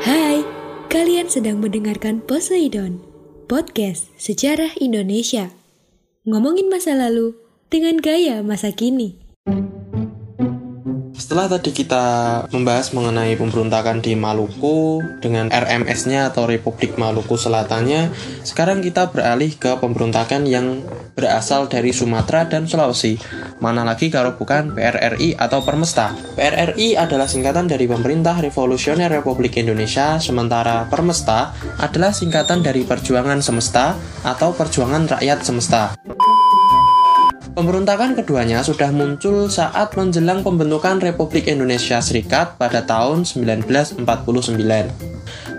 Hai, kalian sedang mendengarkan Poseidon, podcast sejarah Indonesia. Ngomongin masa lalu dengan gaya masa kini. Setelah tadi kita membahas mengenai pemberontakan di Maluku dengan RMS-nya atau Republik Maluku Selatannya, sekarang kita beralih ke pemberontakan yang berasal dari Sumatera dan Sulawesi. Mana lagi kalau bukan PRRI atau Permesta. PRRI adalah singkatan dari Pemerintah Revolusioner Republik Indonesia, sementara Permesta adalah singkatan dari Perjuangan Semesta atau Perjuangan Rakyat Semesta. Pemberontakan keduanya sudah muncul saat menjelang pembentukan Republik Indonesia Serikat pada tahun 1949.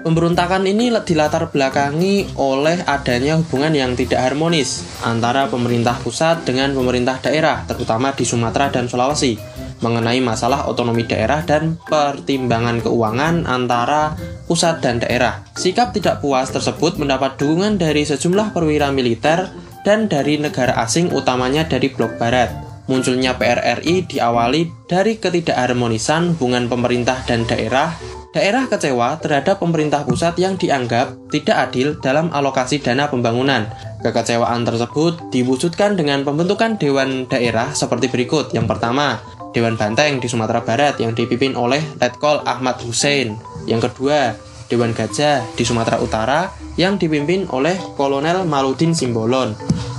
Pemberontakan ini dilatar belakangi oleh adanya hubungan yang tidak harmonis antara pemerintah pusat dengan pemerintah daerah, terutama di Sumatera dan Sulawesi, mengenai masalah otonomi daerah dan pertimbangan keuangan antara pusat dan daerah. Sikap tidak puas tersebut mendapat dukungan dari sejumlah perwira militer dan dari negara asing utamanya dari blok barat. Munculnya PRRI diawali dari ketidakharmonisan hubungan pemerintah dan daerah. Daerah kecewa terhadap pemerintah pusat yang dianggap tidak adil dalam alokasi dana pembangunan. Kekecewaan tersebut diwujudkan dengan pembentukan dewan daerah seperti berikut. Yang pertama, Dewan Banteng di Sumatera Barat yang dipimpin oleh Letkol Ahmad Hussein. Yang kedua, Dewan Gajah di Sumatera Utara yang dipimpin oleh Kolonel Maludin Simbolon.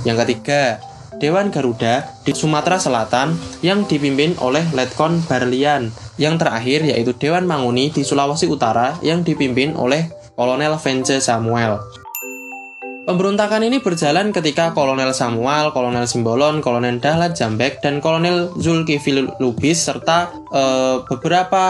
Yang ketiga, Dewan Garuda di Sumatera Selatan yang dipimpin oleh Letkon Barlian. Yang terakhir yaitu Dewan Manguni di Sulawesi Utara yang dipimpin oleh Kolonel Vence Samuel. Pemberontakan ini berjalan ketika Kolonel Samuel, Kolonel Simbolon, Kolonel Dahlan Jambek, dan Kolonel Zulkifli Lubis serta e, beberapa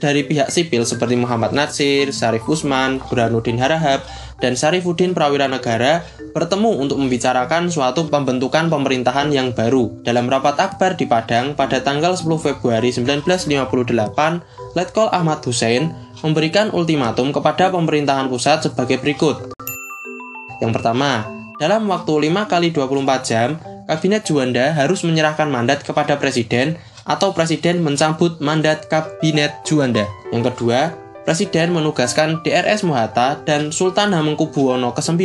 dari pihak sipil seperti Muhammad Natsir, Syarif Usman, Burhanuddin Harahap, dan Syarifuddin Prawira Negara bertemu untuk membicarakan suatu pembentukan pemerintahan yang baru. Dalam rapat akbar di Padang pada tanggal 10 Februari 1958, Letkol Ahmad Hussein memberikan ultimatum kepada pemerintahan pusat sebagai berikut. Yang pertama, dalam waktu 5 kali 24 jam, Kabinet Juanda harus menyerahkan mandat kepada Presiden atau Presiden mencabut mandat Kabinet Juanda. Yang kedua, Presiden menugaskan DRS Muhatta dan Sultan Hamengkubuwono ke-9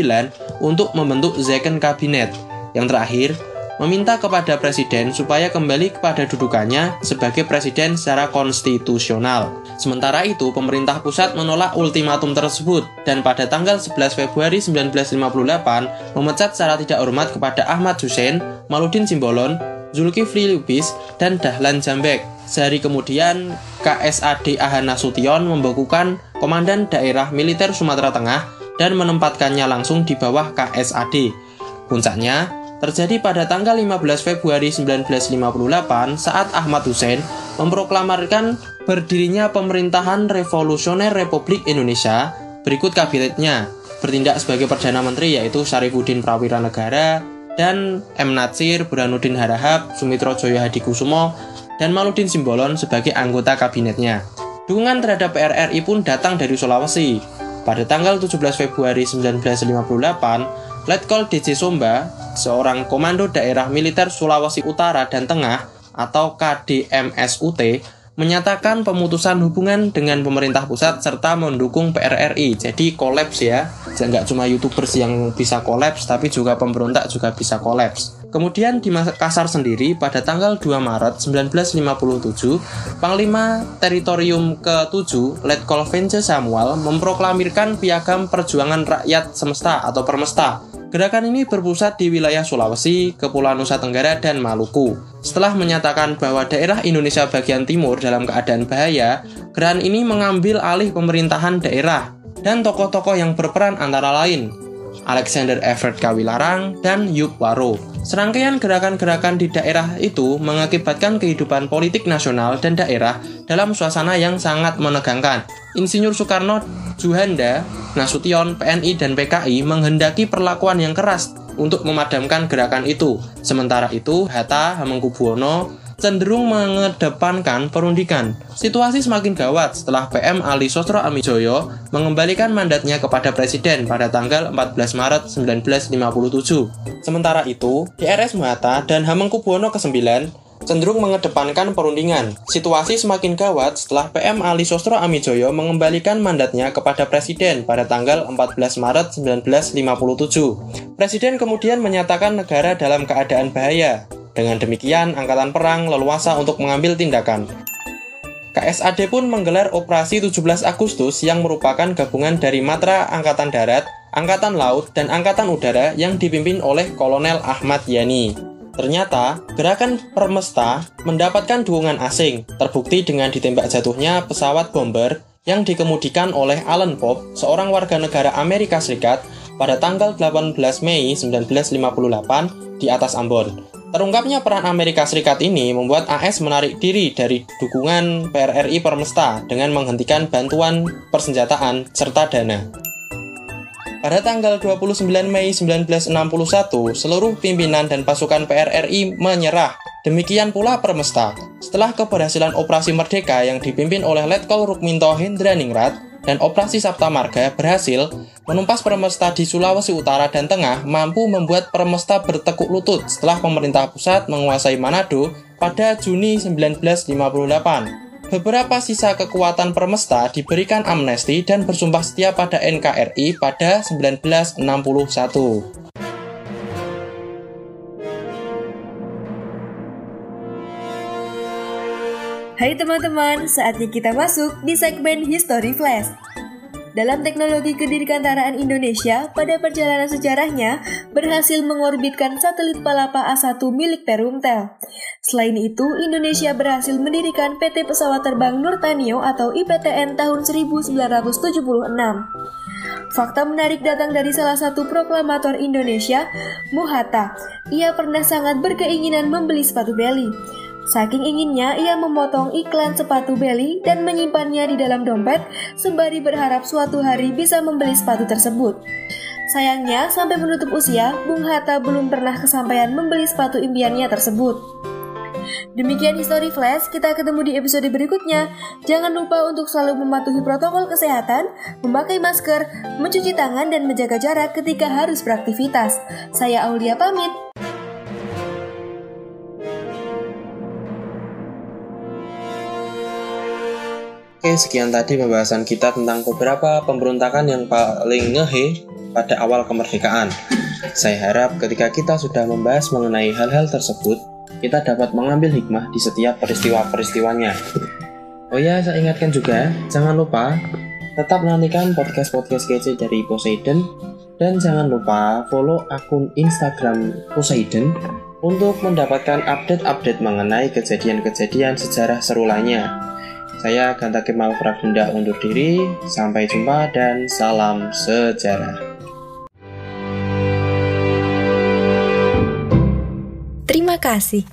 untuk membentuk Second Kabinet. Yang terakhir, meminta kepada presiden supaya kembali kepada dudukannya sebagai presiden secara konstitusional. Sementara itu, pemerintah pusat menolak ultimatum tersebut dan pada tanggal 11 Februari 1958 memecat secara tidak hormat kepada Ahmad Hussein, Maludin Simbolon, Zulkifli Lubis, dan Dahlan Jambek. Sehari kemudian, KSAD Ahana Sution membekukan Komandan Daerah Militer Sumatera Tengah dan menempatkannya langsung di bawah KSAD. Puncaknya, terjadi pada tanggal 15 Februari 1958 saat Ahmad Hussein memproklamarkan berdirinya pemerintahan revolusioner Republik Indonesia berikut kabinetnya bertindak sebagai Perdana Menteri yaitu Syarifuddin Prawira Negara dan M. Natsir, Burhanuddin Harahap, Sumitro Joyo Hadikusumo, dan Maludin Simbolon sebagai anggota kabinetnya. Dukungan terhadap PRRI pun datang dari Sulawesi. Pada tanggal 17 Februari 1958, Letkol DC Somba, seorang komando daerah militer Sulawesi Utara dan Tengah atau KDMSUT, menyatakan pemutusan hubungan dengan pemerintah pusat serta mendukung PRRI. Jadi kolaps ya. Nggak cuma youtubers yang bisa kolaps, tapi juga pemberontak juga bisa kolaps. Kemudian di Makassar sendiri pada tanggal 2 Maret 1957, Panglima Teritorium ke-7 Letkol Vence Samuel memproklamirkan piagam perjuangan rakyat semesta atau permesta Gerakan ini berpusat di wilayah Sulawesi, Kepulauan Nusa Tenggara, dan Maluku. Setelah menyatakan bahwa daerah Indonesia bagian timur dalam keadaan bahaya, gerakan ini mengambil alih pemerintahan daerah dan tokoh-tokoh yang berperan antara lain Alexander Everett Kawilarang, dan Yup Waro. Serangkaian gerakan-gerakan di daerah itu mengakibatkan kehidupan politik nasional dan daerah dalam suasana yang sangat menegangkan. Insinyur Soekarno, Juhanda, Nasution, PNI, dan PKI menghendaki perlakuan yang keras untuk memadamkan gerakan itu. Sementara itu, Hatta, Hamengkubuwono, cenderung mengedepankan perundikan. Situasi semakin gawat setelah PM Ali Sosro Amijoyo mengembalikan mandatnya kepada Presiden pada tanggal 14 Maret 1957. Sementara itu, DRS Muhatta dan Hamengkubuwono ke-9 cenderung mengedepankan perundingan. Situasi semakin gawat setelah PM Ali Sostro Amijoyo mengembalikan mandatnya kepada Presiden pada tanggal 14 Maret 1957. Presiden kemudian menyatakan negara dalam keadaan bahaya. Dengan demikian, Angkatan Perang leluasa untuk mengambil tindakan. KSAD pun menggelar operasi 17 Agustus yang merupakan gabungan dari Matra Angkatan Darat, Angkatan Laut, dan Angkatan Udara yang dipimpin oleh Kolonel Ahmad Yani. Ternyata, gerakan Permesta mendapatkan dukungan asing, terbukti dengan ditembak jatuhnya pesawat bomber yang dikemudikan oleh Alan Pope, seorang warga negara Amerika Serikat, pada tanggal 18 Mei 1958 di atas Ambon. Terungkapnya peran Amerika Serikat ini membuat AS menarik diri dari dukungan PRRI Permesta dengan menghentikan bantuan persenjataan serta dana. Pada tanggal 29 Mei 1961, seluruh pimpinan dan pasukan PRRI menyerah. Demikian pula Permesta. Setelah keberhasilan operasi Merdeka yang dipimpin oleh Letkol Rukminto Hendraningrat, dan operasi Sabta Marga berhasil menumpas permesta di Sulawesi Utara dan Tengah mampu membuat permesta bertekuk lutut setelah pemerintah pusat menguasai Manado pada Juni 1958. Beberapa sisa kekuatan permesta diberikan amnesti dan bersumpah setia pada NKRI pada 1961. Hai teman-teman, saatnya kita masuk di segmen History Flash. Dalam teknologi kedirgantaraan Indonesia, pada perjalanan sejarahnya berhasil mengorbitkan satelit Palapa A1 milik Perumtel. Selain itu, Indonesia berhasil mendirikan PT Pesawat Terbang Nurtanio atau IPTN tahun 1976. Fakta menarik datang dari salah satu proklamator Indonesia, Muhata. Ia pernah sangat berkeinginan membeli sepatu belly. Saking inginnya, ia memotong iklan sepatu Belly dan menyimpannya di dalam dompet, sembari berharap suatu hari bisa membeli sepatu tersebut. Sayangnya, sampai menutup usia, Bung Hatta belum pernah kesampaian membeli sepatu impiannya tersebut. Demikian History Flash, kita ketemu di episode berikutnya. Jangan lupa untuk selalu mematuhi protokol kesehatan, memakai masker, mencuci tangan, dan menjaga jarak ketika harus beraktivitas. Saya Aulia pamit. Oke, sekian tadi pembahasan kita tentang beberapa pemberontakan yang paling ngehe pada awal kemerdekaan. Saya harap ketika kita sudah membahas mengenai hal-hal tersebut, kita dapat mengambil hikmah di setiap peristiwa-peristiwanya. Oh ya, saya ingatkan juga, jangan lupa tetap nantikan podcast-podcast kece dari Poseidon dan jangan lupa follow akun Instagram Poseidon untuk mendapatkan update-update mengenai kejadian-kejadian sejarah seru lainnya. Saya Ganta Kemal Prabunda undur diri. Sampai jumpa dan salam sejarah. Kasih.